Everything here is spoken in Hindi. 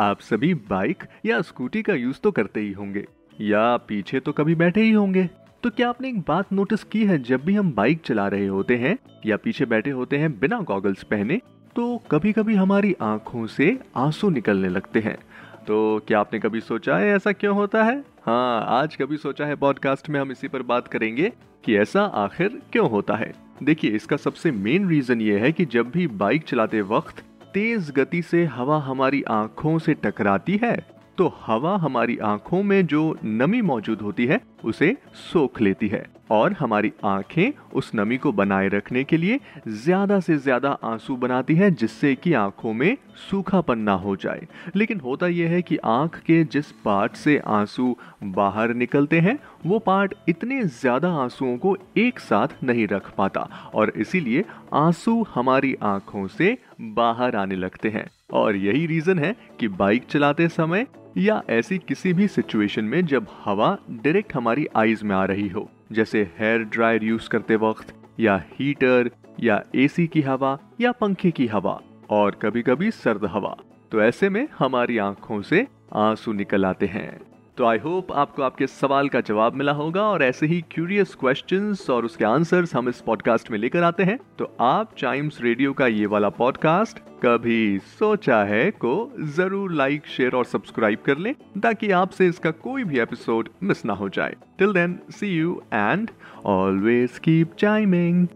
आप सभी बाइक या स्कूटी का यूज़ तो करते ही होंगे, या पीछे तो कभी बैठे ही होंगे। तो क्या आपने एक बात नोटिस की है, जब भी हम बाइक चला रहे होते हैं, या पीछे बैठे होते हैं बिना गॉगल्स पहने तो कभी कभी हमारी आँखों से आँसू निकलने लगते हैं। तो क्या आपने कभी सोचा है, ऐसा क्यों होता है? हाँ आज कभी सोचा है पॉडकास्ट में हम इसी पर बात करेंगे कि ऐसा आखिर क्यों होता है। देखिए, इसका सबसे मेन रीजन ये है कि जब भी बाइक चलाते वक्त तेज गति से हवा हमारी आँखों से टकराती है तो हवा हमारी आँखों में जो नमी मौजूद होती है, उसे सोख लेती है। और हमारी आँखें उस नमी को बनाए रखने के लिए ज़्यादा से ज़्यादा आँसू बनाती है, जिससे कि आँखों में सूखापन ना हो जाए। लेकिन होता यह है कि आँख के जिस पार्ट से आँसू बाहर निकलते हैं, वो पार्ट इतने ज़्यादा आंसुओं को एक साथ नहीं रख पाता और इसीलिए आँसू हमारी आँखों से बाहर आने लगते हैं। और यही रीजन है कि बाइक चलाते समय या ऐसी किसी भी सिचुएशन में जब हवा डायरेक्ट हमारी आईज में आ रही हो। जैसे हेयर ड्रायर यूज़ करते वक्त, या हीटर या एसी की हवा, या पंखे की हवा, और कभी कभी सर्द हवा। तो ऐसे में हमारी आँखों से आँसू निकल आते हैं। तो आई होप आपको आपके सवाल का जवाब मिला होगा और ऐसे ही क्यूरियस क्वेश्चंस और उसके आंसर्स हम इस पॉडकास्ट में लेकर आते हैं। तो आप चाइम्स रेडियो का ये वाला पॉडकास्ट कभी सोचा है को ज़रूर लाइक शेयर और सब्सक्राइब कर लें ताकि आपसे इसका कोई भी एपिसोड मिस ना हो जाए। Till then see you and always keep chiming